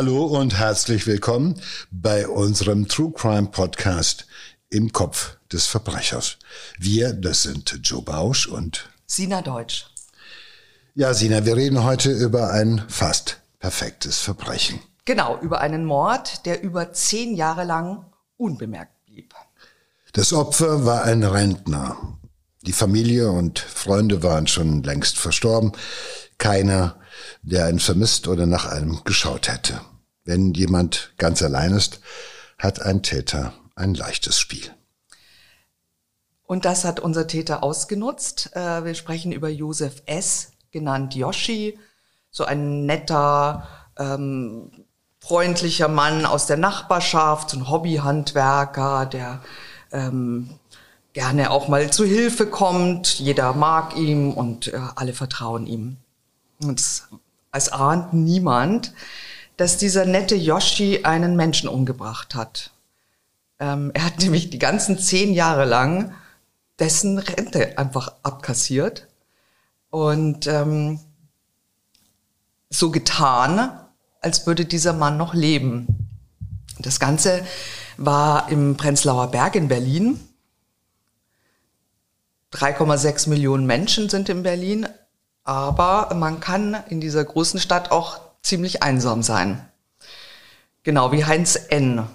Hallo und herzlich willkommen bei unserem True Crime Podcast im Kopf des Verbrechers. Wir, das sind Joe Bausch und Sina Deutsch. Ja, Sina, wir reden heute über ein fast perfektes Verbrechen. Genau, über einen Mord, der über zehn Jahre lang unbemerkt blieb. Das Opfer war ein Rentner. Die Familie und Freunde waren schon längst verstorben. Keiner, der einen vermisst oder nach einem geschaut hätte. Wenn jemand ganz allein ist, hat ein Täter ein leichtes Spiel. Und das hat unser Täter ausgenutzt. Äh, wir sprechen über Josef S., genannt Yoshi, so ein netter, ähm, freundlicher Mann aus der Nachbarschaft, so ein Hobbyhandwerker, der ähm, gerne auch mal zu Hilfe kommt. Jeder mag ihn und äh, alle vertrauen ihm. Und es ahnt niemand, dass dieser nette Yoshi einen Menschen umgebracht hat. Ähm, er hat nämlich die ganzen zehn Jahre lang dessen Rente einfach abkassiert und ähm, so getan, als würde dieser Mann noch leben. Das Ganze war im Prenzlauer Berg in Berlin. 3,6 Millionen Menschen sind in Berlin, aber man kann in dieser großen Stadt auch ziemlich einsam sein. Genau wie Heinz N.,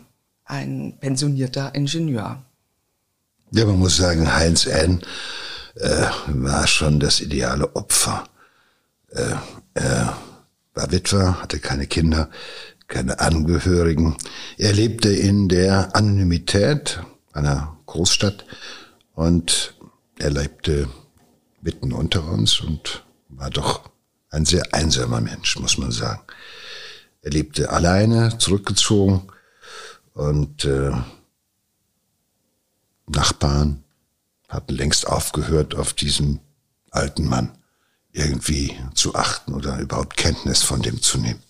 ein pensionierter Ingenieur. Ja, man muss sagen, Heinz N. Äh, war schon das ideale Opfer. Äh, er war Witwer, hatte keine Kinder, keine Angehörigen. Er lebte in der Anonymität einer Großstadt und er lebte mitten unter uns und war doch ein sehr einsamer Mensch, muss man sagen. Er lebte alleine, zurückgezogen und äh, Nachbarn hatten längst aufgehört, auf diesen alten Mann irgendwie zu achten oder überhaupt Kenntnis von dem zu nehmen.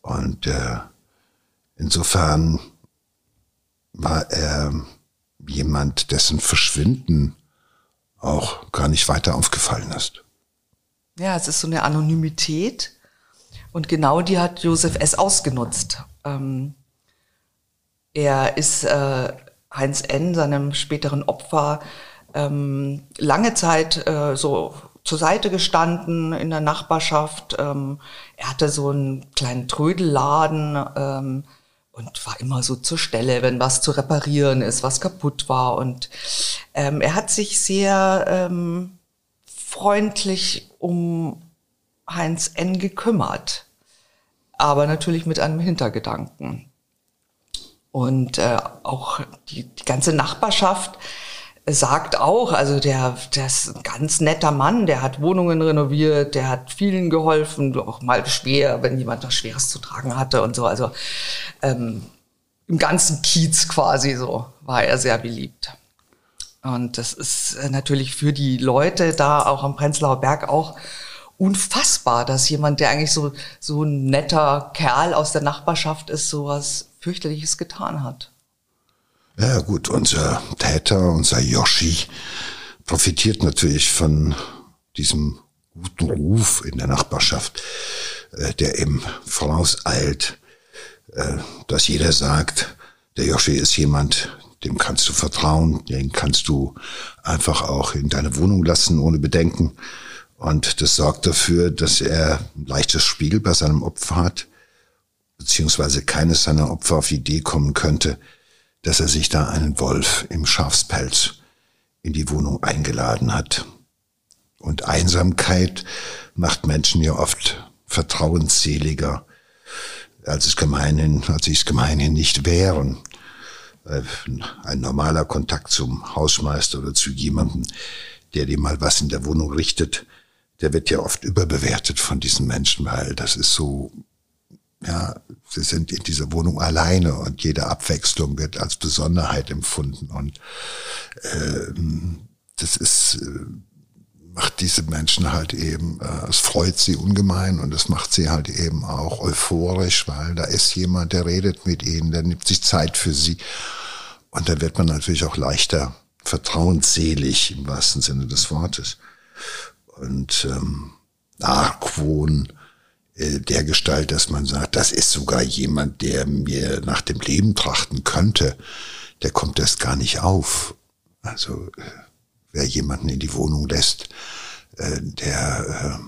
Und äh, insofern war er jemand, dessen Verschwinden auch gar nicht weiter aufgefallen ist. Ja, es ist so eine Anonymität. Und genau die hat Josef S. ausgenutzt. Ähm, er ist äh, Heinz N., seinem späteren Opfer, ähm, lange Zeit äh, so zur Seite gestanden in der Nachbarschaft. Ähm, er hatte so einen kleinen Trödelladen ähm, und war immer so zur Stelle, wenn was zu reparieren ist, was kaputt war. Und ähm, er hat sich sehr ähm, freundlich um Heinz N. gekümmert, aber natürlich mit einem Hintergedanken. Und äh, auch die, die ganze Nachbarschaft sagt auch, also der, der ist ein ganz netter Mann, der hat Wohnungen renoviert, der hat vielen geholfen, auch mal schwer, wenn jemand was Schweres zu tragen hatte und so. Also ähm, im ganzen Kiez quasi so war er sehr beliebt. Und das ist äh, natürlich für die Leute da auch am Prenzlauer Berg auch unfassbar, dass jemand, der eigentlich so, so ein netter Kerl aus der Nachbarschaft ist, sowas fürchterliches getan hat. Ja gut, unser Täter, unser Yoshi, profitiert natürlich von diesem guten Ruf in der Nachbarschaft, äh, der eben vorauseilt, äh, dass jeder sagt, der Yoshi ist jemand, dem kannst du vertrauen, den kannst du einfach auch in deine Wohnung lassen ohne Bedenken. Und das sorgt dafür, dass er ein leichtes Spiel bei seinem Opfer hat, beziehungsweise keines seiner Opfer auf die Idee kommen könnte, dass er sich da einen Wolf im Schafspelz in die Wohnung eingeladen hat. Und Einsamkeit macht Menschen ja oft vertrauensseliger, als es gemeinhin, als sie es gemeinhin nicht wären. Äh, ein normaler Kontakt zum Hausmeister oder zu jemandem, der dir mal was in der Wohnung richtet, der wird ja oft überbewertet von diesen Menschen, weil das ist so, ja, sie sind in dieser Wohnung alleine und jede Abwechslung wird als Besonderheit empfunden und äh, das ist äh, macht diese Menschen halt eben, äh, es freut sie ungemein und es macht sie halt eben auch euphorisch, weil da ist jemand, der redet mit ihnen, der nimmt sich Zeit für sie und dann wird man natürlich auch leichter vertrauensselig im wahrsten Sinne des Wortes und ähm, Argwohn äh, der Gestalt, dass man sagt, das ist sogar jemand, der mir nach dem Leben trachten könnte, der kommt erst gar nicht auf. Also äh, wer jemanden in die Wohnung lässt, äh, der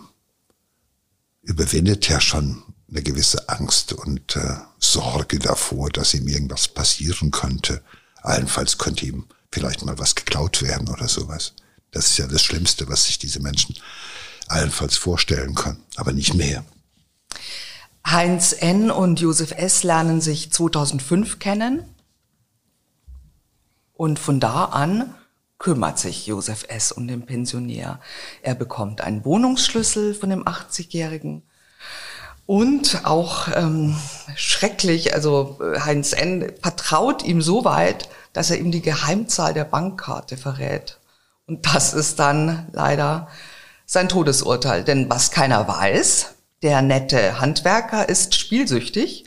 überwindet ja schon eine gewisse Angst und Sorge davor, dass ihm irgendwas passieren könnte. Allenfalls könnte ihm vielleicht mal was geklaut werden oder sowas. Das ist ja das Schlimmste, was sich diese Menschen allenfalls vorstellen können, aber nicht mehr. Heinz N. und Josef S. lernen sich 2005 kennen. Und von da an kümmert sich Josef S. um den Pensionär. Er bekommt einen Wohnungsschlüssel von dem 80-Jährigen. Und auch ähm, schrecklich, also äh, Heinz N. vertraut ihm so weit, dass er ihm die Geheimzahl der Bankkarte verrät. Und das ist dann leider sein Todesurteil. Denn was keiner weiß, der nette Handwerker ist spielsüchtig,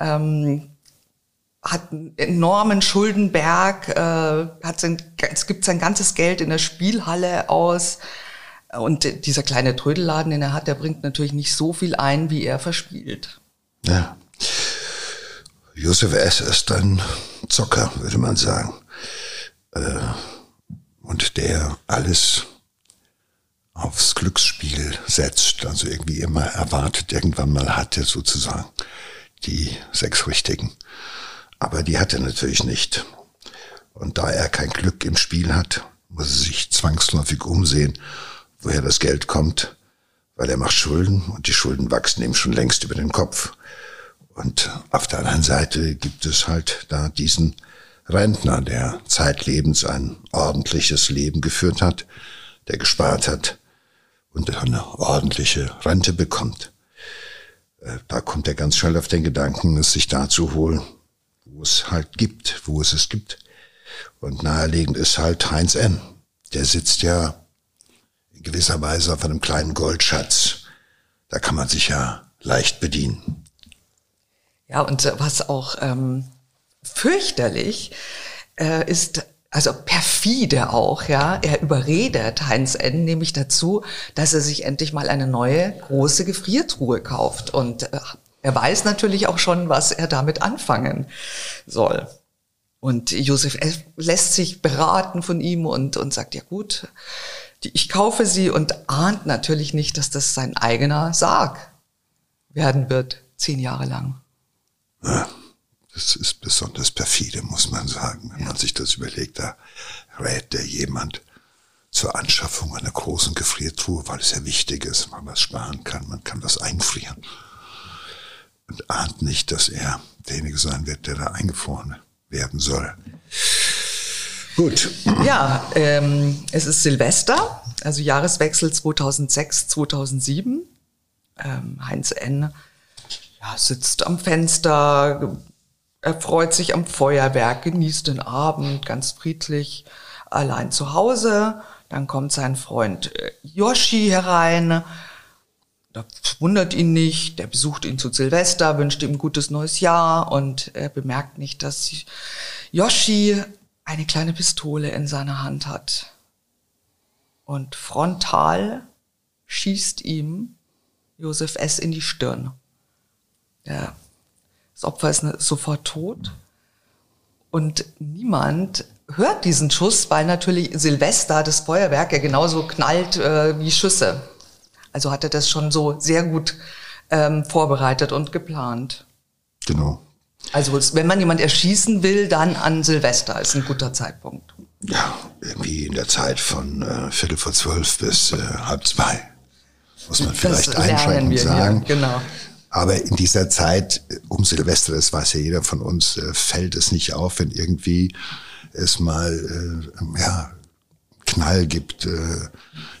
ähm, hat einen enormen Schuldenberg, äh, hat sein, es gibt sein ganzes Geld in der Spielhalle aus. Und dieser kleine Trödelladen, den er hat, der bringt natürlich nicht so viel ein, wie er verspielt. Ja. Josef S. ist ein Zocker, würde man sagen. Äh, und der alles aufs Glücksspiel setzt, also irgendwie immer erwartet, irgendwann mal hat er sozusagen die sechs Richtigen. Aber die hat er natürlich nicht. Und da er kein Glück im Spiel hat, muss er sich zwangsläufig umsehen, woher das Geld kommt, weil er macht Schulden und die Schulden wachsen ihm schon längst über den Kopf. Und auf der anderen Seite gibt es halt da diesen Rentner, der zeitlebens ein ordentliches Leben geführt hat, der gespart hat und eine ordentliche Rente bekommt. Äh, da kommt er ganz schnell auf den Gedanken, es sich da zu holen, wo es halt gibt, wo es es gibt. Und naheliegend ist halt Heinz N. Der sitzt ja in gewisser Weise auf einem kleinen Goldschatz. Da kann man sich ja leicht bedienen. Ja, und was auch ähm, fürchterlich äh, ist, also perfide auch, ja. Er überredet Heinz N. nämlich dazu, dass er sich endlich mal eine neue große Gefriertruhe kauft. Und äh, er weiß natürlich auch schon, was er damit anfangen soll. Und Josef lässt sich beraten von ihm und, und sagt, ja gut, ich kaufe sie und ahnt natürlich nicht, dass das sein eigener Sarg werden wird, zehn Jahre lang. Ja. Das ist besonders perfide, muss man sagen, wenn ja. man sich das überlegt. Da rät der jemand zur Anschaffung einer großen Gefriertruhe, weil es ja wichtig ist, man was sparen kann, man kann was einfrieren. Und ahnt nicht, dass er derjenige sein wird, der da eingefroren werden soll. Gut. Ja, ähm, es ist Silvester, also Jahreswechsel 2006, 2007. Ähm, Heinz N. Ja, sitzt am Fenster, er freut sich am Feuerwerk, genießt den Abend ganz friedlich, allein zu Hause. Dann kommt sein Freund äh, Yoshi herein. Das wundert ihn nicht. Der besucht ihn zu Silvester, wünscht ihm ein gutes neues Jahr und er bemerkt nicht, dass Yoshi eine kleine Pistole in seiner Hand hat. Und frontal schießt ihm Josef S. in die Stirn. Das Opfer ist ne, sofort tot. Und niemand hört diesen Schuss, weil natürlich Silvester, das Feuerwerk, ja genauso knallt äh, wie Schüsse. Also hat er das schon so sehr gut ähm, vorbereitet und geplant. Genau. Also wenn man jemand erschießen will, dann an Silvester ist ein guter Zeitpunkt. Ja, irgendwie in der Zeit von äh, Viertel vor zwölf bis äh, halb zwei. Muss man vielleicht einschränkend sagen. Hier, genau. Aber in dieser Zeit um Silvester, das weiß ja jeder von uns, äh, fällt es nicht auf, wenn irgendwie es mal äh, ja, Knall gibt, äh,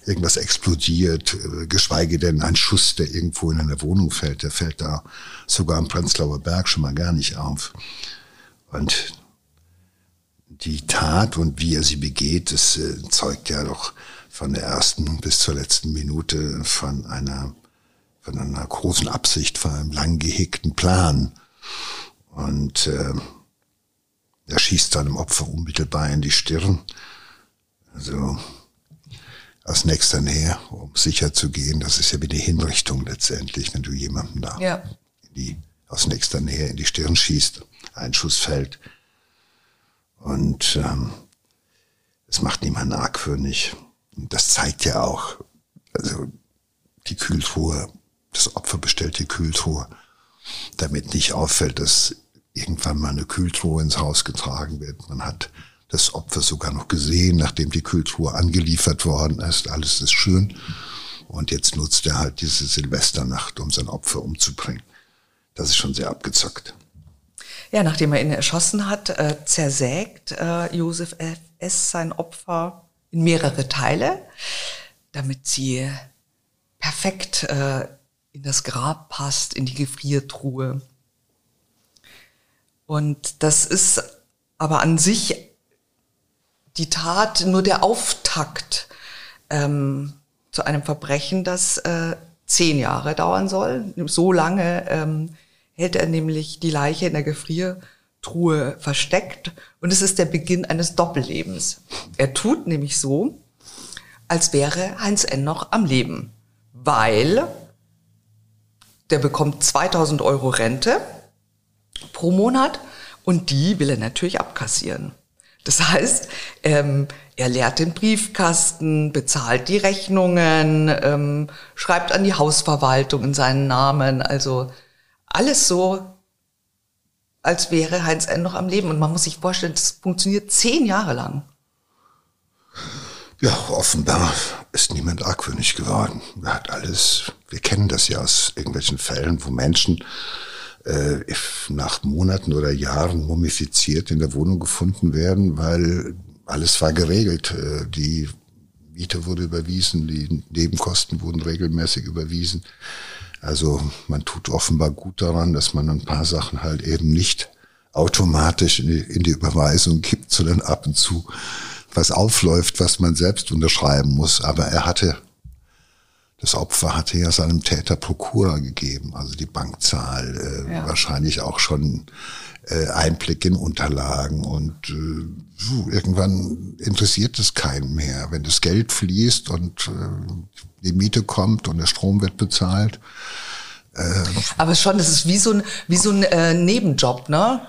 irgendwas explodiert, äh, geschweige denn ein Schuss, der irgendwo in einer Wohnung fällt, der fällt da sogar am Prenzlauer Berg schon mal gar nicht auf. Und die Tat und wie er sie begeht, das äh, zeugt ja doch von der ersten bis zur letzten Minute von einer von einer großen Absicht, von einem lang gehegten Plan. Und äh, er schießt seinem Opfer unmittelbar in die Stirn. Also aus nächster Nähe, um sicher zu gehen. Das ist ja wie die Hinrichtung letztendlich, wenn du jemanden da Ja. in die, aus nächster Nähe in die Stirn schießt, ein Schuss fällt. Und ähm, es macht niemanden argwöhnig. Und das zeigt ja auch, also die Kühltruhe, das Opfer bestellt die Kühltruhe, damit nicht auffällt, dass irgendwann mal eine Kühltruhe ins Haus getragen wird. Man hat das Opfer sogar noch gesehen, nachdem die Kühltruhe angeliefert worden ist. Alles ist schön. Und jetzt nutzt er halt diese Silvesternacht, um sein Opfer umzubringen. Das ist schon sehr abgezockt. Ja, nachdem er ihn erschossen hat, äh, zersägt äh, Josef S. sein Opfer in mehrere Teile, damit sie perfekt äh, in das Grab passt, in die Gefriertruhe. Und das ist aber an sich die Tat nur der Auftakt ähm, zu einem Verbrechen, das äh, zehn Jahre dauern soll. So lange ähm, hält er nämlich die Leiche in der Gefriertruhe versteckt und es ist der Beginn eines Doppellebens. Er tut nämlich so, als wäre Heinz N. noch am Leben, weil der bekommt 2000 Euro Rente pro Monat und die will er natürlich abkassieren. Das heißt, ähm, er leert den Briefkasten, bezahlt die Rechnungen, ähm, schreibt an die Hausverwaltung in seinen Namen. Also alles so, als wäre Heinz N. noch am Leben. Und man muss sich vorstellen, das funktioniert zehn Jahre lang. Ja, offenbar ist niemand argwöhnig geworden. Er hat alles, wir kennen das ja aus irgendwelchen Fällen, wo Menschen äh, nach Monaten oder Jahren mumifiziert in der Wohnung gefunden werden, weil alles war geregelt. Äh, die Miete wurde überwiesen, die Nebenkosten wurden regelmäßig überwiesen. Also man tut offenbar gut daran, dass man ein paar Sachen halt eben nicht automatisch in die, in die Überweisung gibt, sondern ab und zu was aufläuft, was man selbst unterschreiben muss. Aber er hatte, das Opfer hatte ja seinem Täter Prokura gegeben, also die Bankzahl, äh, Ja. wahrscheinlich auch schon äh, Einblick in Unterlagen und äh, irgendwann interessiert es keinen mehr. Wenn das Geld fließt und äh, die Miete kommt und der Strom wird bezahlt, Aber schon, das ist wie so ein, wie so ein äh, Nebenjob, ne?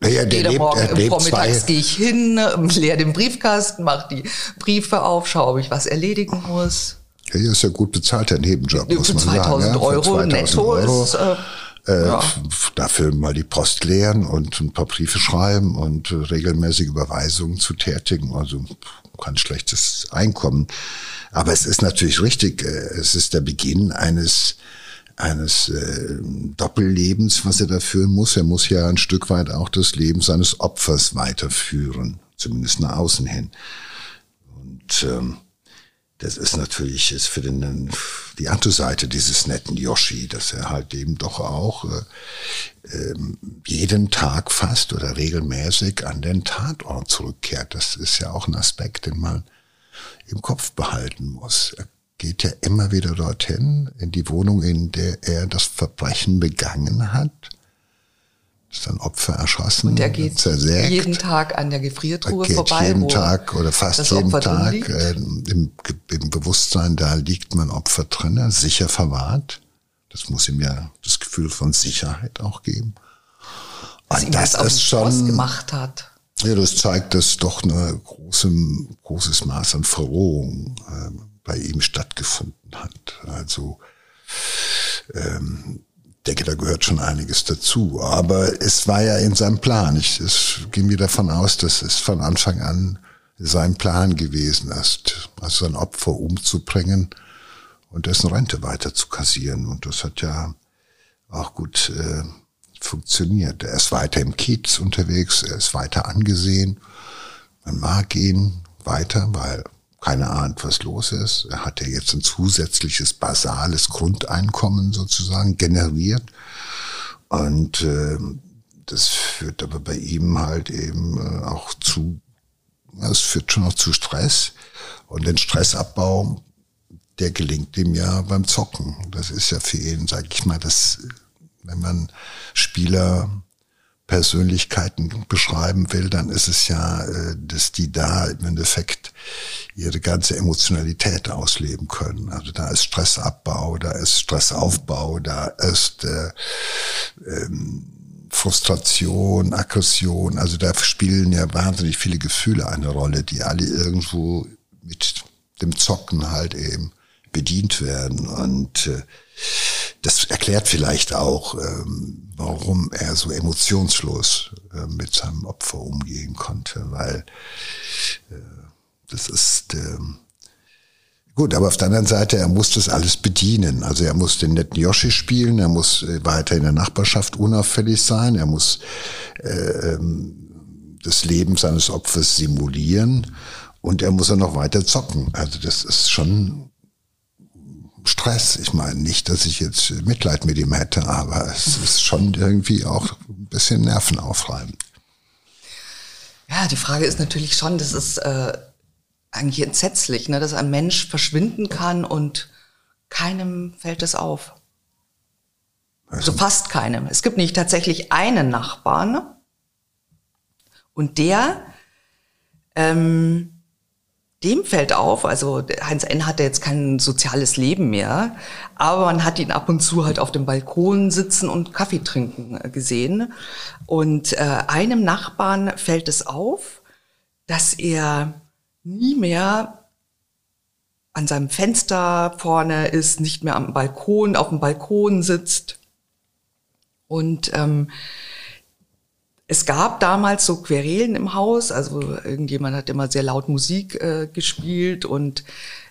naja, der Jeder lebt, Morgen er lebt vormittags gehe ich hin, ähm, leer den Briefkasten, mache die Briefe auf, schaue, ob ich was erledigen muss. Ja, hier ist ja gut bezahlter Nebenjob, Für muss man 2000 sagen. ja. Euro 2000 netto Euro, ist, äh, äh, ja. dafür mal die Post leeren und ein paar Briefe schreiben und äh, regelmäßig Überweisungen zu tätigen. Also kein schlechtes Einkommen. Aber es ist natürlich richtig, äh, es ist der Beginn eines eines äh, Doppellebens, was er da führen muss. Er muss ja ein Stück weit auch das Leben seines Opfers weiterführen, zumindest nach außen hin. Und ähm, das ist natürlich ist für den die andere Seite dieses netten Yoshi, dass er halt eben doch auch äh, ähm, jeden Tag fast oder regelmäßig an den Tatort zurückkehrt. Das ist ja auch ein Aspekt, den man im Kopf behalten muss. Er geht ja immer wieder dorthin, in die Wohnung, in der er das Verbrechen begangen hat. Ist ein Opfer erschossen, Und er geht zersägt. jeden Tag an der Gefriertruhe geht vorbei. jeden Tag oder fast jeden Opfer Tag äh, im, im Bewusstsein, da liegt mein Opfer drin, sicher verwahrt. Das muss ihm ja das Gefühl von Sicherheit auch geben. was Und ihm das, das ausgemacht hat. ja, das zeigt, dass doch eine große, großes Maß an Verrohung äh, bei ihm stattgefunden hat. Also ähm, denke, da gehört schon einiges dazu. Aber es war ja in seinem Plan. Ich ging mir davon aus, dass es von Anfang an sein Plan gewesen ist, also sein Opfer umzubringen und dessen Rente weiter zu kassieren. Und das hat ja auch gut äh, funktioniert. Er ist weiter im Kiez unterwegs, er ist weiter angesehen. Man mag ihn weiter, weil keiner ahnt, was los ist. Er hat ja jetzt ein zusätzliches basales Grundeinkommen sozusagen generiert. Und äh, das führt aber bei ihm halt eben äh, auch zu, es führt schon auch zu Stress. Und den Stressabbau, der gelingt ihm ja beim Zocken. Das ist ja für ihn, sag ich mal, das, wenn man Spieler Persönlichkeiten beschreiben will, dann ist es ja, äh, dass die da im Endeffekt ihre ganze Emotionalität ausleben können. Also da ist Stressabbau, da ist Stressaufbau, da ist äh, ähm, Frustration, Aggression. Also da spielen ja wahnsinnig viele Gefühle eine Rolle, die alle irgendwo mit dem Zocken halt eben bedient werden. Und äh, das erklärt vielleicht auch, ähm, warum er so emotionslos äh, mit seinem Opfer umgehen konnte, weil äh, das ist äh, gut, aber auf der anderen Seite, er muss das alles bedienen. Also er muss den netten Yoshi spielen, er muss äh, weiter in der Nachbarschaft unauffällig sein, er muss äh, ähm, das Leben seines Opfers simulieren und er muss auch noch weiter zocken. Also das ist schon Stress. Ich meine nicht, dass ich jetzt Mitleid mit ihm hätte, aber es ist schon irgendwie auch ein bisschen nervenaufreibend. Ja, die Frage ist natürlich schon, das ist äh, eigentlich entsetzlich, ne, dass ein Mensch verschwinden kann und keinem fällt es auf. Also fast keinem. Es gibt nicht tatsächlich einen Nachbarn und der ähm, dem fällt auf, also Heinz N. hatte jetzt kein soziales Leben mehr, aber man hat ihn ab und zu halt auf dem Balkon sitzen und Kaffee trinken äh, gesehen. Und äh, einem Nachbarn fällt es auf, dass er nie mehr an seinem Fenster vorne ist, nicht mehr am Balkon, auf dem Balkon sitzt. Und ähm, es gab damals so Querelen im Haus, also irgendjemand hat immer sehr laut Musik äh, gespielt und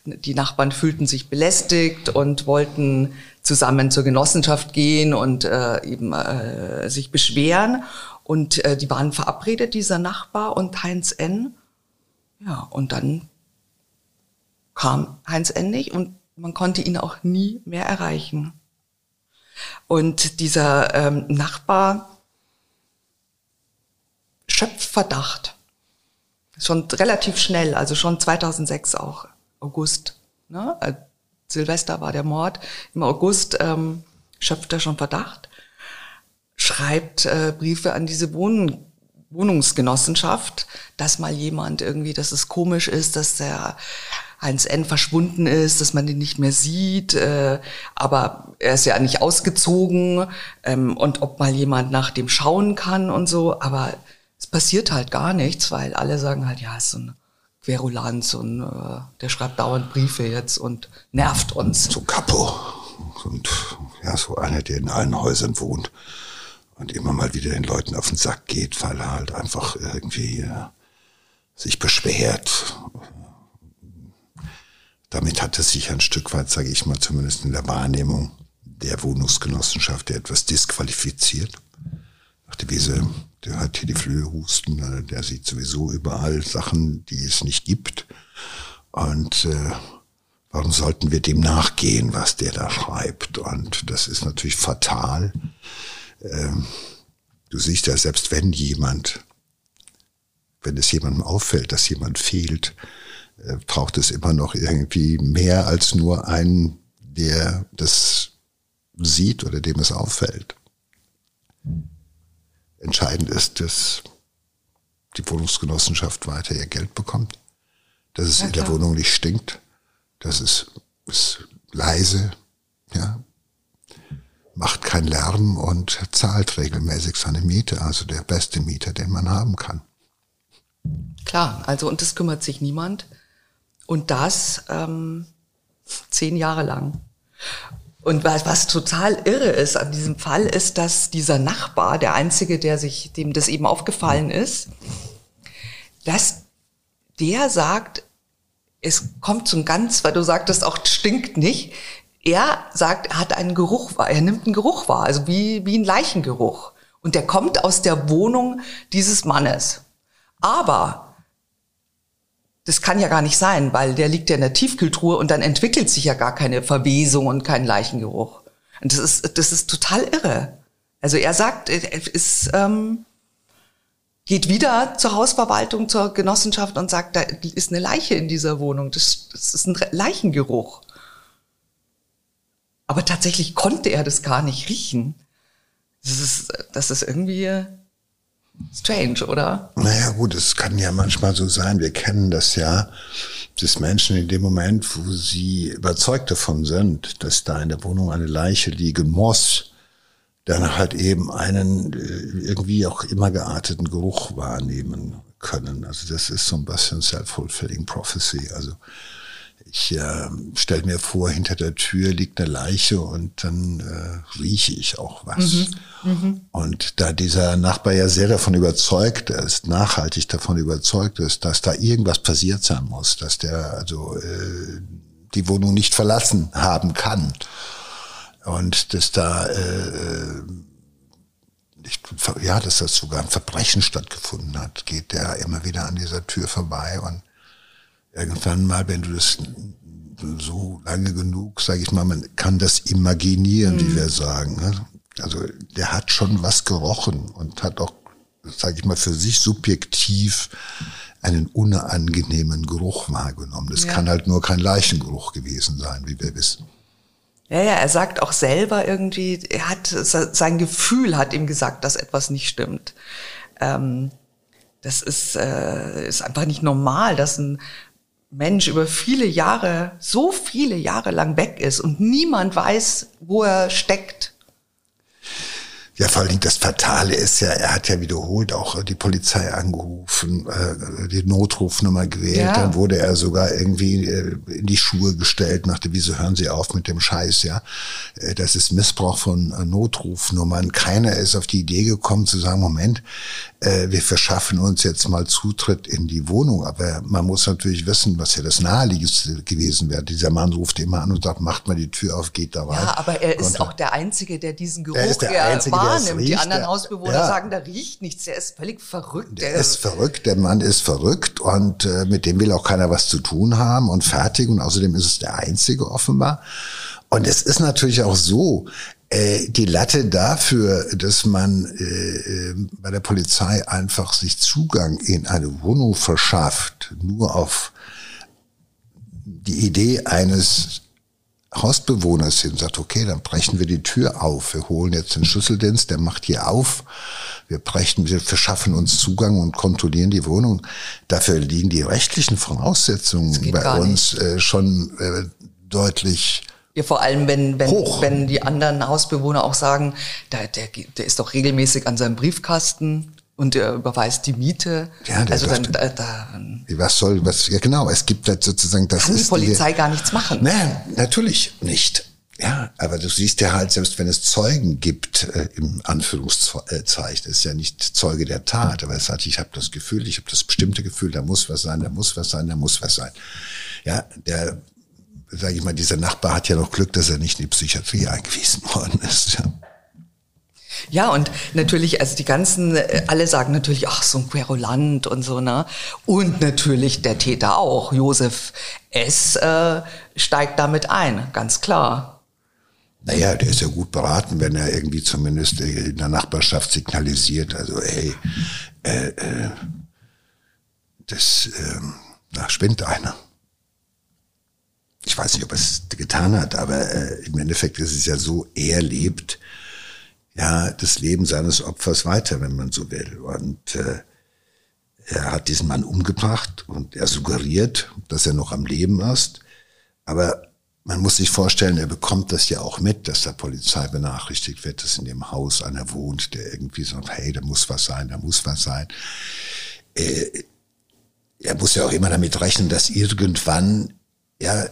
die Nachbarn fühlten sich belästigt und wollten zusammen zur Genossenschaft gehen und äh, eben äh, sich beschweren. Und äh, die waren verabredet, dieser Nachbar und Heinz N. Ja, und dann kam Heinz N. nicht und man konnte ihn auch nie mehr erreichen. Und dieser ähm, Nachbar Schöpfverdacht. Schon relativ schnell, also schon 2006 auch, August. Ne? Äh, Silvester war der Mord. Im August ähm, schöpft er schon Verdacht, schreibt äh, Briefe an diese Wohn Wohnungsgenossenschaft, dass mal jemand irgendwie, dass es komisch ist, dass der Heinz N. verschwunden ist, dass man ihn nicht mehr sieht, äh, aber er ist ja nicht ausgezogen ähm, und ob mal jemand nach dem schauen kann und so, aber es passiert halt gar nichts, weil alle sagen halt, ja, ist so ein Querulanz und äh, der schreibt dauernd Briefe jetzt und nervt uns. So Capo. Und ja, so einer, der in allen Häusern wohnt und immer mal wieder den Leuten auf den Sack geht, weil er halt einfach irgendwie äh, sich beschwert. Damit hat er sich ein Stück weit, sage ich mal, zumindest in der Wahrnehmung der Wohnungsgenossenschaft etwas disqualifiziert. Nach der Wiese der hat hier die Flöhehusten, äh, der sieht sowieso überall Sachen, die es nicht gibt. Und äh, warum sollten wir dem nachgehen, was der da schreibt? Und das ist natürlich fatal. Ähm, du siehst ja, selbst wenn jemand, wenn es jemandem auffällt, dass jemand fehlt, äh, braucht es immer noch irgendwie mehr als nur einen, der das sieht oder dem es auffällt. Entscheidend ist, dass die Wohnungsgenossenschaft weiter ihr Geld bekommt, dass es ja, in der Wohnung nicht stinkt, dass es ist leise, ja, macht keinen Lärm und zahlt regelmäßig seine Miete, also der beste Mieter, den man haben kann. Klar, also und das kümmert sich niemand. Und das ähm, zehn Jahre lang. Und was, was total irre ist an diesem Fall, ist, dass dieser Nachbar, der einzige, der sich, dem das eben aufgefallen ist, dass der sagt, es kommt zum ganz, weil du sagtest auch, stinkt nicht. Er sagt, er hat einen Geruch er nimmt einen Geruch wahr, also wie, wie ein Leichengeruch. Und der kommt aus der Wohnung dieses Mannes. Aber das kann ja gar nicht sein, weil der liegt ja in der Tiefkühltruhe und dann entwickelt sich ja gar keine Verwesung und kein Leichengeruch. Und das ist, das ist total irre. Also er sagt, es ist, ähm, geht wieder zur Hausverwaltung, zur Genossenschaft und sagt, da ist eine Leiche in dieser Wohnung. Das, das ist ein Leichengeruch. Aber tatsächlich konnte er das gar nicht riechen. Das ist, das ist irgendwie strange, oder? Naja, gut, es kann ja manchmal so sein. Wir kennen das ja, des Menschen in dem Moment, wo sie überzeugt davon sind, dass da in der Wohnung eine Leiche liegen muss, dann halt eben einen äh, irgendwie auch immer gearteten Geruch wahrnehmen können. Also das ist so ein bisschen self-fulfilling prophecy. Also ich äh, stelle mir vor, hinter der Tür liegt eine Leiche und dann äh, rieche ich auch was. Mhm. Mhm. Und da dieser Nachbar ja sehr davon überzeugt ist, nachhaltig davon überzeugt ist, dass da irgendwas passiert sein muss, dass der also äh, die Wohnung nicht verlassen haben kann und dass da äh, nicht, ja, dass das sogar ein Verbrechen stattgefunden hat, geht der immer wieder an dieser Tür vorbei und irgendwann mal, wenn du das so lange genug, sage ich mal, man kann das imaginieren, mhm. wie wir sagen. Ne? Also der hat schon was gerochen und hat auch, sage ich mal, für sich subjektiv einen unangenehmen Geruch wahrgenommen. Das ja. kann halt nur kein Leichengeruch gewesen sein, wie wir wissen. Ja, ja, er sagt auch selber irgendwie, er hat sein Gefühl hat ihm gesagt, dass etwas nicht stimmt. Ähm, das ist, äh, ist einfach nicht normal, dass ein Mensch über viele Jahre, so viele Jahre lang weg ist und niemand weiß, wo er steckt. Ja, vor allem das Fatale ist ja, er hat ja wiederholt auch die Polizei angerufen, äh, die Notrufnummer gewählt, ja. dann wurde er sogar irgendwie äh, in die Schuhe gestellt, nach dem, wieso hören Sie auf mit dem Scheiß, ja. Äh, das ist Missbrauch von äh, Notrufnummern. Keiner ist auf die Idee gekommen zu sagen, Moment, äh, wir verschaffen uns jetzt mal Zutritt in die Wohnung. Aber man muss natürlich wissen, was ja das Naheliegendste gewesen wäre. Dieser Mann ruft immer an und sagt, macht mal die Tür auf, geht da rein. Ja, aber er ist auch der Einzige, der diesen Geruch er ist der Einzige, wahrnimmt. Die anderen Hausbewohner ja. sagen, da riecht nichts. Der ist völlig verrückt. Der, der ist verrückt. Der Mann ist verrückt und äh, mit dem will auch keiner was zu tun haben und fertig. Und außerdem ist es der Einzige offenbar. Und es ist natürlich auch so, äh, die Latte dafür, dass man äh, äh, bei der Polizei einfach sich Zugang in eine Wohnung verschafft, nur auf die Idee eines Hausbewohners hin, sagt, okay, dann brechen wir die Tür auf. Wir holen jetzt den Schlüsseldienst, der macht hier auf. Wir brechen, wir verschaffen uns Zugang und kontrollieren die Wohnung. Dafür liegen die rechtlichen Voraussetzungen bei uns äh, schon äh, deutlich ja, vor allem, wenn, wenn, wenn die anderen Hausbewohner auch sagen, der, der, der ist doch regelmäßig an seinem Briefkasten und er überweist die Miete. Ja, also dann, da, da, was soll, was, ja genau, es gibt halt sozusagen, das kann ist die Polizei die, gar nichts machen. Nein, natürlich nicht. Ja, aber du siehst ja halt, selbst wenn es Zeugen gibt, äh, im Anführungszeichen, ist ja nicht Zeuge der Tat, aber es hat, ich habe das Gefühl, ich habe das bestimmte Gefühl, da muss was sein, da muss was sein, da muss was sein. Ja, der sage ich mal, dieser Nachbar hat ja noch Glück, dass er nicht in die Psychiatrie eingewiesen worden ist. Ja. Ja, und natürlich, also die ganzen, äh, alle sagen natürlich, ach, so ein Querulant und so, ne? Und natürlich der Täter auch, Josef S. Äh, steigt damit ein, ganz klar. Naja, der ist ja gut beraten, wenn er irgendwie zumindest in der Nachbarschaft signalisiert, also ey, äh, äh, das, äh, da spinnt einer ich weiß nicht, ob er es getan hat, aber äh, im Endeffekt ist es ja so, er lebt ja das Leben seines Opfers weiter, wenn man so will. Und äh, er hat diesen Mann umgebracht und er suggeriert, dass er noch am Leben ist. Aber man muss sich vorstellen, er bekommt das ja auch mit, dass der Polizei benachrichtigt wird, dass in dem Haus einer wohnt, der irgendwie sagt, hey, da muss was sein, da muss was sein. Äh, er muss ja auch immer damit rechnen, dass irgendwann ja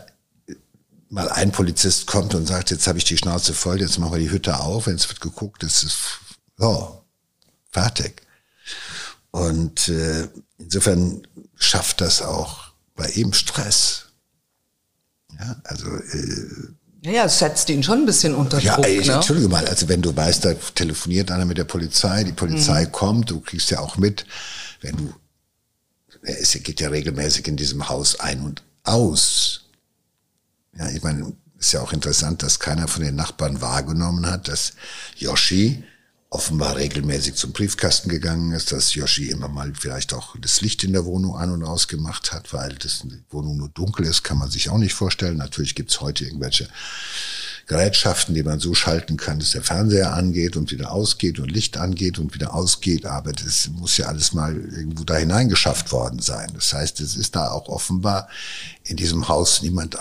mal ein Polizist kommt und sagt, jetzt habe ich die Schnauze voll, jetzt machen wir die Hütte auf, es wird geguckt, es ist ja, fertig. Und äh, insofern schafft das auch bei ihm Stress. Ja, also äh, ja, ja, es setzt ihn schon ein bisschen unter ja, Druck. Ey, ne? Entschuldige mal, also wenn du weißt, da telefoniert einer mit der Polizei, die Polizei mhm. kommt, du kriegst ja auch mit, wenn du, es geht ja regelmäßig in diesem Haus ein und aus. Ja, ich meine, ist ja auch interessant, dass keiner von den Nachbarn wahrgenommen hat, dass Yoshi offenbar regelmäßig zum Briefkasten gegangen ist, dass Yoshi immer mal vielleicht auch das Licht in der Wohnung an und aus gemacht hat, weil das Wohnung nur dunkel ist, kann man sich auch nicht vorstellen. Natürlich gibt's heute irgendwelche Gerätschaften, die man so schalten kann, dass der Fernseher angeht und wieder ausgeht und Licht angeht und wieder ausgeht. Aber das muss ja alles mal irgendwo da hineingeschafft worden sein. Das heißt, es ist da auch offenbar in diesem Haus niemand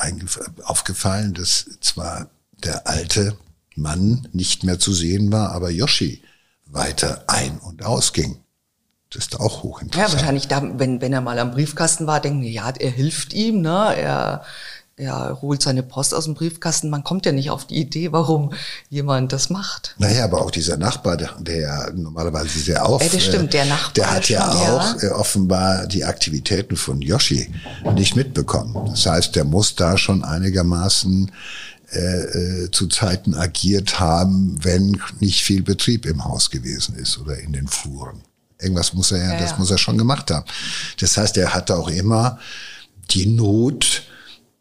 aufgefallen, dass zwar der alte Mann nicht mehr zu sehen war, aber Yoshi weiter ein- und ausging. Das ist auch hochinteressant. Ja, wahrscheinlich, da, wenn, wenn er mal am Briefkasten war, denken wir, ja, er hilft ihm, ne? Er, er holt seine Post aus dem Briefkasten. Man kommt ja nicht auf die Idee, warum jemand das macht. Naja, aber auch dieser Nachbar, der, der ja normalerweise sehr auf, ja, das stimmt, der Nachbar, der hat ja auch ja. Äh, offenbar die Aktivitäten von Yoshi nicht mitbekommen. Das heißt, der muss da schon einigermaßen äh, äh, zu Zeiten agiert haben, wenn nicht viel Betrieb im Haus gewesen ist oder in den Fluren. Irgendwas muss er ja, ja das muss er schon gemacht haben. Das heißt, er hatte auch immer die Not,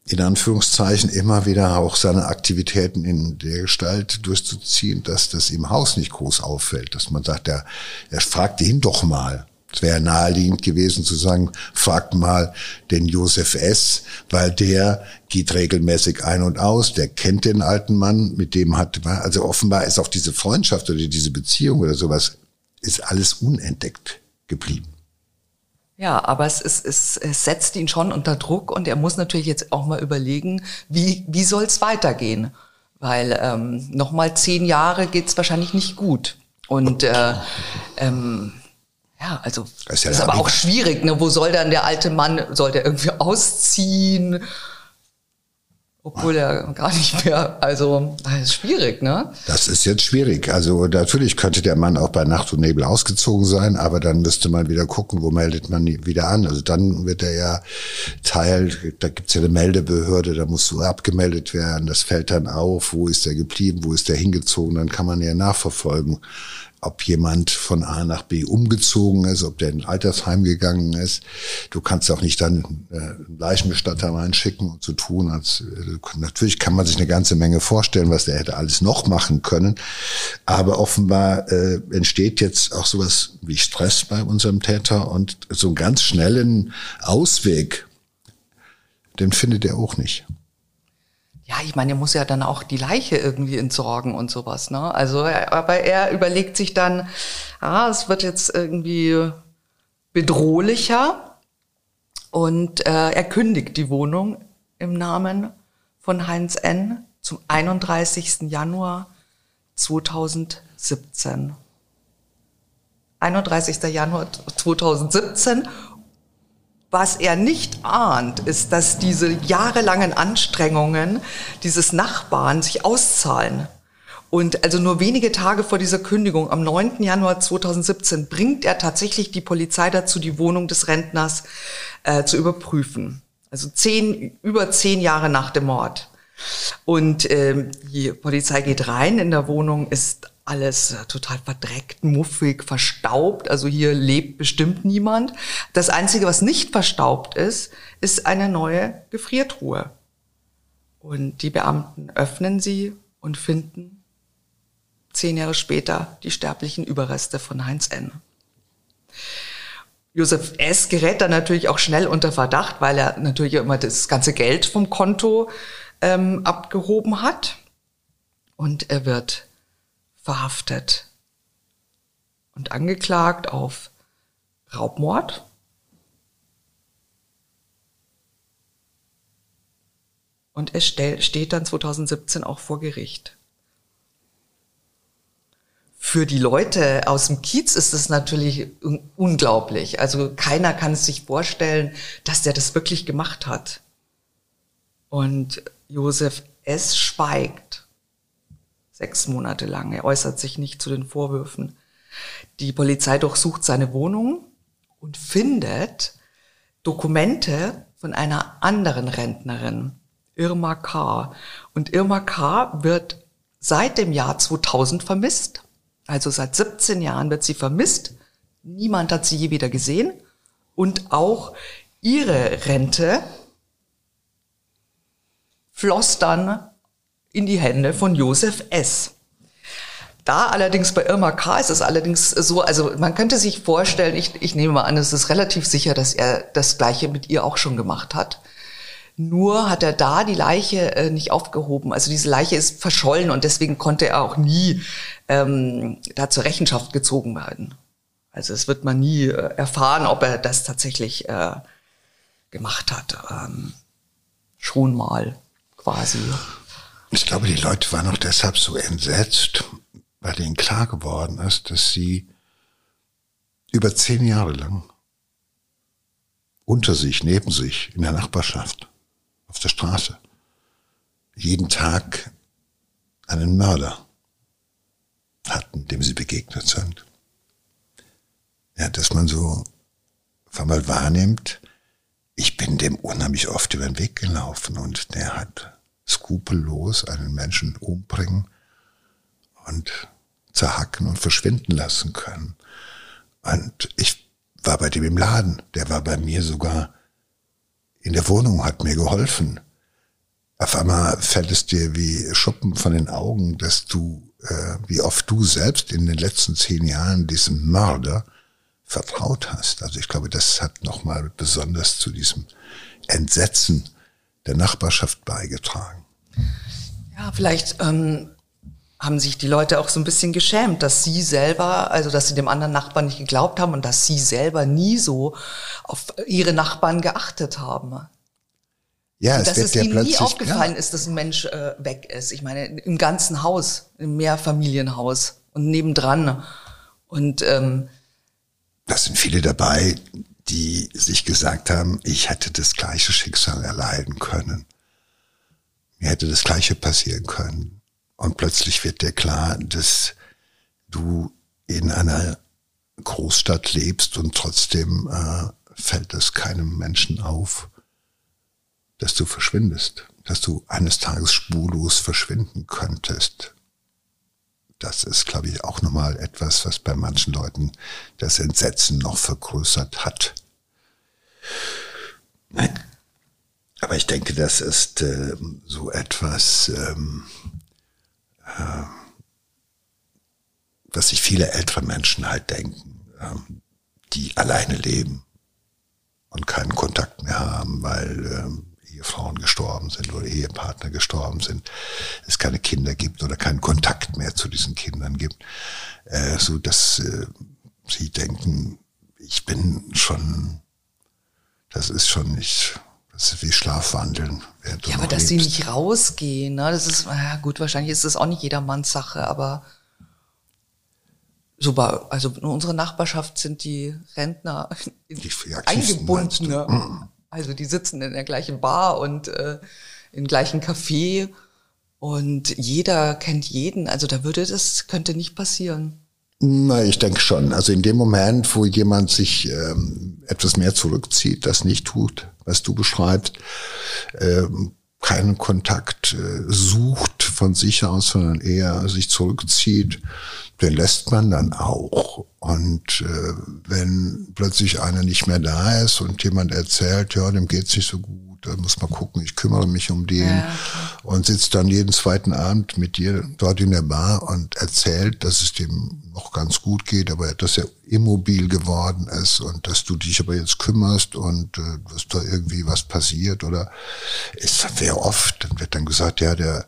in Anführungszeichen immer wieder auch seine Aktivitäten in der Gestalt durchzuziehen, dass das im Haus nicht groß auffällt, dass man sagt, er, er fragte ihn doch mal. Es wäre naheliegend gewesen zu sagen, fragt mal den Josef S., weil der geht regelmäßig ein und aus, der kennt den alten Mann, mit dem hat, also offenbar ist auch diese Freundschaft oder diese Beziehung oder sowas ist alles unentdeckt geblieben. Ja, aber es, es, es, es setzt ihn schon unter Druck und er muss natürlich jetzt auch mal überlegen, wie, wie soll es weitergehen? Weil ähm, nochmal zehn Jahre geht es wahrscheinlich nicht gut. Und äh, ähm, ja, also das ist, ja ist aber auch schwierig. Ne? Wo soll dann der alte Mann, soll der irgendwie ausziehen? Obwohl er gar nicht mehr, also das ist schwierig, ne? Das ist jetzt schwierig. Also natürlich könnte der Mann auch bei Nacht und Nebel ausgezogen sein, aber dann müsste man wieder gucken, wo meldet man wieder an. Also dann wird er ja Teil, da gibt's ja eine Meldebehörde, da muss so abgemeldet werden, das fällt dann auf, wo ist er geblieben, wo ist er hingezogen, dann kann man ja nachverfolgen ob jemand von A nach B umgezogen ist, ob der in ein Altersheim gegangen ist. Du kannst auch nicht dann äh, einen Leichenbestatter reinschicken und so tun, als äh, natürlich kann man sich eine ganze Menge vorstellen, was der hätte alles noch machen können. Aber offenbar äh, entsteht jetzt auch sowas wie Stress bei unserem Täter und so einen ganz schnellen Ausweg, den findet er auch nicht ja, ich meine, er muss ja dann auch die Leiche irgendwie entsorgen und sowas, ne? Also, aber er überlegt sich dann, ah, es wird jetzt irgendwie bedrohlicher und äh, er kündigt die Wohnung im Namen von Heinz N. zum 31. Januar 2017. 31. Januar 2017 was er nicht ahnt, ist, dass diese jahrelangen Anstrengungen dieses Nachbarn sich auszahlen. Und also nur wenige Tage vor dieser Kündigung, am 9. Januar 2017, bringt er tatsächlich die Polizei dazu, die Wohnung des Rentners äh, zu überprüfen. Also zehn, über zehn Jahre nach dem Mord. Und ähm, die Polizei geht rein, in der Wohnung ist alles äh, total verdreckt, muffig, verstaubt. Also hier lebt bestimmt niemand. Das Einzige, was nicht verstaubt ist, ist eine neue Gefriertruhe. Und die Beamten öffnen sie und finden zehn Jahre später die sterblichen Überreste von Heinz N. Josef S. gerät dann natürlich auch schnell unter Verdacht, weil er natürlich immer das ganze Geld vom Konto ähm, abgehoben hat. Und er wird verhaftet und angeklagt auf Raubmord. Und er steht dann 2017 auch vor Gericht. Für die Leute aus dem Kiez ist es natürlich unglaublich. Also keiner kann es sich vorstellen, dass der das wirklich gemacht hat. Und Josef S. schweigt sechs Monate lang. Er äußert sich nicht zu den Vorwürfen. Die Polizei durchsucht seine Wohnung und findet Dokumente von einer anderen Rentnerin, Irma K. Und Irma K. wird seit dem Jahr 2000 vermisst. Also seit 17 Jahren wird sie vermisst. Niemand hat sie je wieder gesehen. Und auch ihre Rente floss dann in die Hände von Josef S. Da allerdings bei Irma K. ist es allerdings so, also man könnte sich vorstellen, ich, ich nehme mal an, es ist relativ sicher, dass er das Gleiche mit ihr auch schon gemacht hat. Nur hat er da die Leiche äh, nicht aufgehoben. Also diese Leiche ist verschollen und deswegen konnte er auch nie ähm, da zur Rechenschaft gezogen werden. Also es wird man nie äh, erfahren, ob er das tatsächlich äh, gemacht hat. Ähm, schon mal quasi. Ich glaube, die Leute waren auch deshalb so entsetzt, weil ihnen klar geworden ist, dass sie über zehn Jahre lang unter sich, neben sich, in der Nachbarschaft, auf der Straße, jeden Tag einen Mörder hatten, dem sie begegnet sind. Ja, dass man so auf einmal wahrnimmt, ich bin dem unheimlich oft über den Weg gelaufen und der hat skrupellos einen Menschen umbringen und zerhacken und verschwinden lassen können. Und ich war bei dem im Laden, der war bei mir sogar in der Wohnung, hat mir geholfen. Auf einmal fällt es dir wie Schuppen von den Augen, dass du, äh, wie oft du selbst in den letzten zehn Jahren diesem Mörder vertraut hast. Also ich glaube, das hat nochmal besonders zu diesem Entsetzen der Nachbarschaft beigetragen. Ja, vielleicht ähm, haben sich die Leute auch so ein bisschen geschämt, dass sie selber, also dass sie dem anderen Nachbarn nicht geglaubt haben und dass sie selber nie so auf ihre Nachbarn geachtet haben. Ja, es dass es ihnen nie aufgefallen ja. ist, dass ein Mensch äh, weg ist. Ich meine, im ganzen Haus, im Mehrfamilienhaus und nebendran. Und ähm, das sind viele dabei, die sich gesagt haben, ich hätte das gleiche Schicksal erleiden können. Mir hätte das gleiche passieren können. Und plötzlich wird dir klar, dass du in einer Großstadt lebst und trotzdem äh, fällt es keinem Menschen auf, dass du verschwindest, dass du eines Tages spurlos verschwinden könntest. Das ist, glaube ich, auch nochmal etwas, was bei manchen Leuten das Entsetzen noch vergrößert hat. Nein. Aber ich denke, das ist äh, so etwas, ähm, was sich viele ältere Menschen halt denken, ähm, die alleine leben und keinen Kontakt mehr haben, weil ähm, Ehefrauen gestorben sind oder Ehepartner gestorben sind, es keine Kinder gibt oder keinen Kontakt mehr zu diesen Kindern gibt, äh, so dass äh, sie denken, ich bin schon, das ist schon nicht, das ist wie Schlafwandeln. Ja, aber dass lebst. sie nicht rausgehen, ne? das ist, ja gut, wahrscheinlich ist das auch nicht jedermanns Sache, aber so bei, also in unserer Nachbarschaft sind die Rentner die eingebunden. Ne? Also die sitzen in der gleichen Bar und äh, im gleichen Café und jeder kennt jeden. Also da würde das, könnte nicht passieren. Na, ich denke schon. Also in dem Moment, wo jemand sich ähm, etwas mehr zurückzieht, das nicht tut, was du beschreibst, ähm, keinen Kontakt äh, sucht von sich aus, sondern eher sich zurückzieht, den lässt man dann auch. Und äh, wenn plötzlich einer nicht mehr da ist und jemand erzählt, ja, dem geht's nicht so gut, da muss man gucken, ich kümmere mich um den ja, und sitzt dann jeden zweiten Abend mit dir dort in der Bar und erzählt, dass es dem noch ganz gut geht, aber dass er immobil geworden ist und dass du dich aber jetzt kümmerst und äh, dass da irgendwie was passiert oder es wäre oft, dann wird dann gesagt, ja, der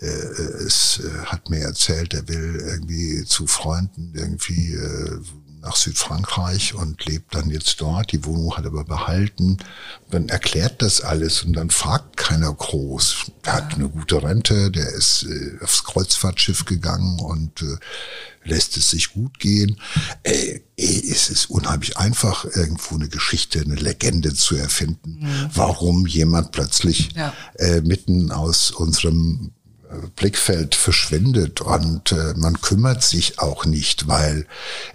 äh, es äh, hat mir erzählt, er will irgendwie zu Freunden irgendwie äh, nach Südfrankreich und lebt dann jetzt dort. Die Wohnung hat aber behalten. Dann erklärt das alles und dann fragt keiner groß. Der hat eine gute Rente, der ist äh, aufs Kreuzfahrtschiff gegangen und äh, lässt es sich gut gehen. Äh, es ist unheimlich einfach, irgendwo eine Geschichte, eine Legende zu erfinden, mhm. warum jemand plötzlich ja. äh, mitten aus unserem Blickfeld verschwindet und äh, man kümmert sich auch nicht, weil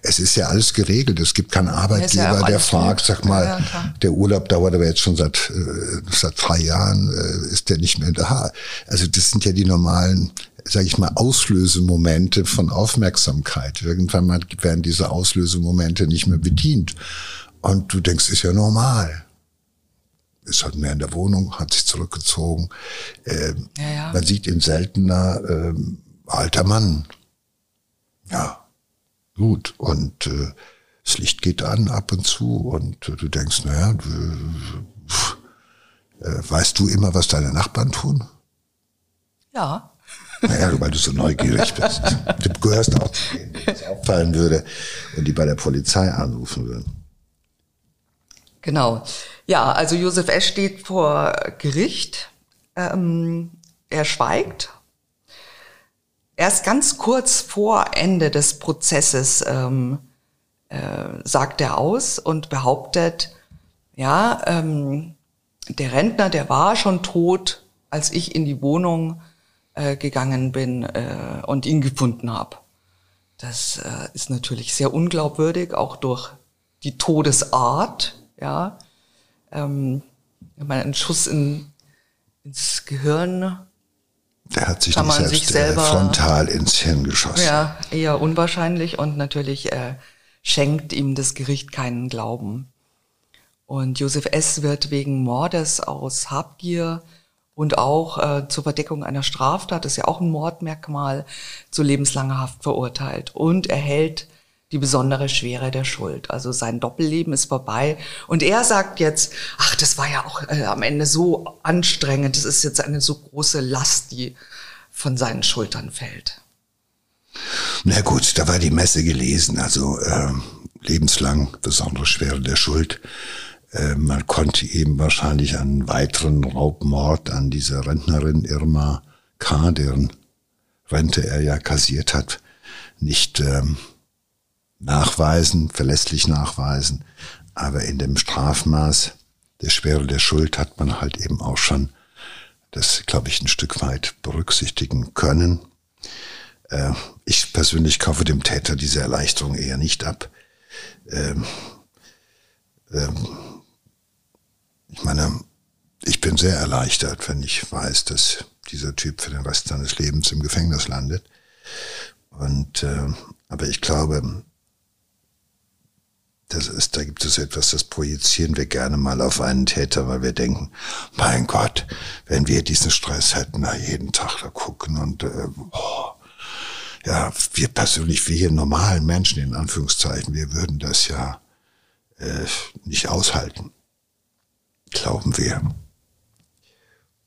es ist ja alles geregelt. Es gibt keinen Arbeitgeber, ja der fragt, gut. sag mal, ja, der Urlaub dauert aber jetzt schon seit, äh, seit drei Jahren, äh, ist der nicht mehr da. Also das sind ja die normalen, sage ich mal, Auslösemomente von Aufmerksamkeit. Irgendwann mal werden diese Auslösemomente nicht mehr bedient. Und du denkst, ist ja normal ist halt mehr in der Wohnung, hat sich zurückgezogen. Ähm, ja, ja. Man sieht ihn seltener, ähm, alter Mann. Ja, gut. Und äh, das Licht geht an ab und zu und äh, du denkst, naja, äh, Äh, weißt du immer, was deine Nachbarn tun? Ja. Naja, weil du so neugierig bist. Du gehörst auch zu denen, denen es auffallen würde und die bei der Polizei anrufen würden. Genau. Ja, also Josef S. steht vor Gericht. Ähm, er schweigt. Erst ganz kurz vor Ende des Prozesses ähm, äh, sagt er aus und behauptet, ja, ähm, der Rentner, der war schon tot, als ich in die Wohnung äh, gegangen bin äh, und ihn gefunden habe. Das äh, ist natürlich sehr unglaubwürdig, auch durch die Todesart. Ja, ähm, ich meine, ein Schuss in, ins Gehirn. Der hat sich nicht selbst sich äh, selber, frontal ins Hirn geschossen. Ja, eher unwahrscheinlich und natürlich äh, schenkt ihm das Gericht keinen Glauben. Und Josef S. wird wegen Mordes aus Habgier und auch äh, zur Verdeckung einer Straftat, das ist ja auch ein Mordmerkmal, zu lebenslanger Haft verurteilt und erhält die besondere Schwere der Schuld. Also sein Doppelleben ist vorbei. Und er sagt jetzt, ach, das war ja auch äh, am Ende so anstrengend, das ist jetzt eine so große Last, die von seinen Schultern fällt. Na gut, da war die Messe gelesen, also äh, lebenslang besondere Schwere der Schuld. Äh, man konnte eben wahrscheinlich einen weiteren Raubmord an dieser Rentnerin Irma K., deren Rente er ja kassiert hat, nicht ähm, nachweisen, verlässlich nachweisen. Aber in dem Strafmaß der Schwere der Schuld hat man halt eben auch schon das, glaube ich, ein Stück weit berücksichtigen können. Äh, ich persönlich kaufe dem Täter diese Erleichterung eher nicht ab. Ähm, ähm, ich meine, ich bin sehr erleichtert, wenn ich weiß, dass dieser Typ für den Rest seines Lebens im Gefängnis landet. Und äh, aber ich glaube, das ist, da gibt es etwas, das projizieren wir gerne mal auf einen Täter, weil wir denken, mein Gott, wenn wir diesen Stress hätten, da jeden Tag da gucken und äh, oh, ja, wir persönlich, wir hier normalen Menschen in Anführungszeichen, wir würden das ja äh, nicht aushalten glauben wir.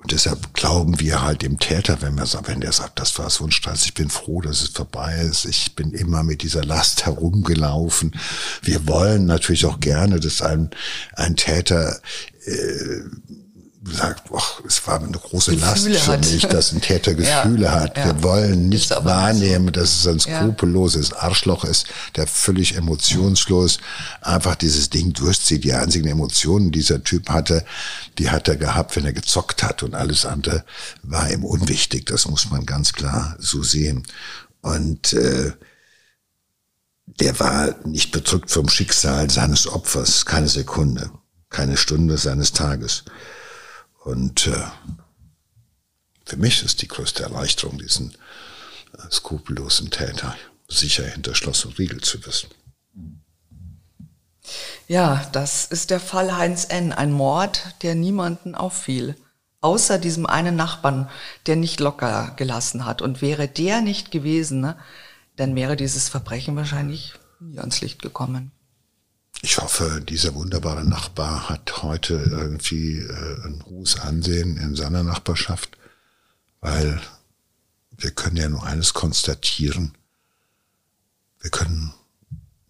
Und deshalb glauben wir halt dem Täter, wenn, wir, wenn der sagt, das war so ein Stress, ich bin froh, dass es vorbei ist, ich bin immer mit dieser Last herumgelaufen. Wir wollen natürlich auch gerne, dass ein, ein Täter äh, sagt, ach, es war eine große Gefühle Last für hat. mich, dass ein Täter Gefühle ja, hat. Ja. Wir wollen nicht wahrnehmen, so. dass es ein skrupelloses Arschloch ist, der völlig emotionslos einfach dieses Ding durchzieht. Die einzigen Emotionen, die dieser Typ hatte, die hat er gehabt, wenn er gezockt hat und alles andere war ihm unwichtig. Das muss man ganz klar so sehen. Und äh, der war nicht bedrückt vom Schicksal seines Opfers, keine Sekunde, keine Stunde seines Tages. Und äh, für mich ist die größte Erleichterung, diesen äh, skrupellosen Täter sicher hinter Schloss und Riegel zu wissen. Ja, das ist der Fall Heinz N., ein Mord, der niemanden auffiel, außer diesem einen Nachbarn, der nicht locker gelassen hat. Und wäre der nicht gewesen, ne, dann wäre dieses Verbrechen wahrscheinlich nie ans Licht gekommen. Ich hoffe, dieser wunderbare Nachbar hat heute irgendwie äh, ein hohes Ansehen in seiner Nachbarschaft, weil wir können ja nur eines konstatieren. Wir können,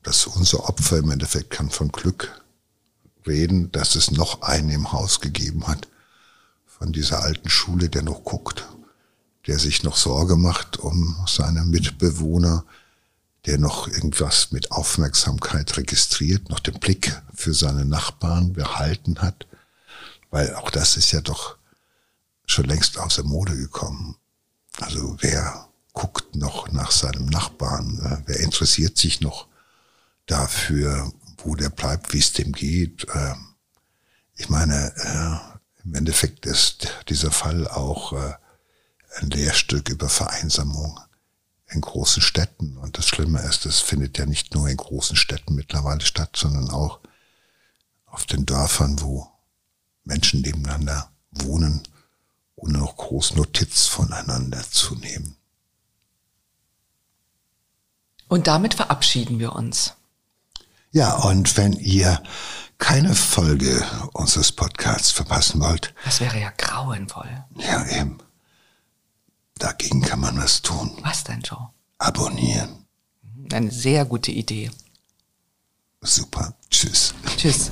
dass unser Opfer im Endeffekt kann von Glück reden, dass es noch einen im Haus gegeben hat von dieser alten Schule, der noch guckt, der sich noch Sorge macht um seine Mitbewohner, der noch irgendwas mit Aufmerksamkeit registriert, noch den Blick für seine Nachbarn behalten hat, weil auch das ist ja doch schon längst aus der Mode gekommen. Also wer guckt noch nach seinem Nachbarn? Äh, wer interessiert sich noch dafür, wo der bleibt, wie es dem geht? Ähm, ich meine, äh, im Endeffekt ist dieser Fall auch äh, ein Lehrstück über Vereinsamung in großen Städten. Und das Schlimme ist, es findet ja nicht nur in großen Städten mittlerweile statt, sondern auch auf den Dörfern, wo Menschen nebeneinander wohnen, ohne noch groß Notiz voneinander zu nehmen. Und damit verabschieden wir uns. Ja, und wenn ihr keine Folge unseres Podcasts verpassen wollt, Das wäre ja grauenvoll. ja eben, dagegen kann man was tun. Was denn, Joe? Abonnieren. Eine sehr gute Idee. Super. Tschüss. Tschüss.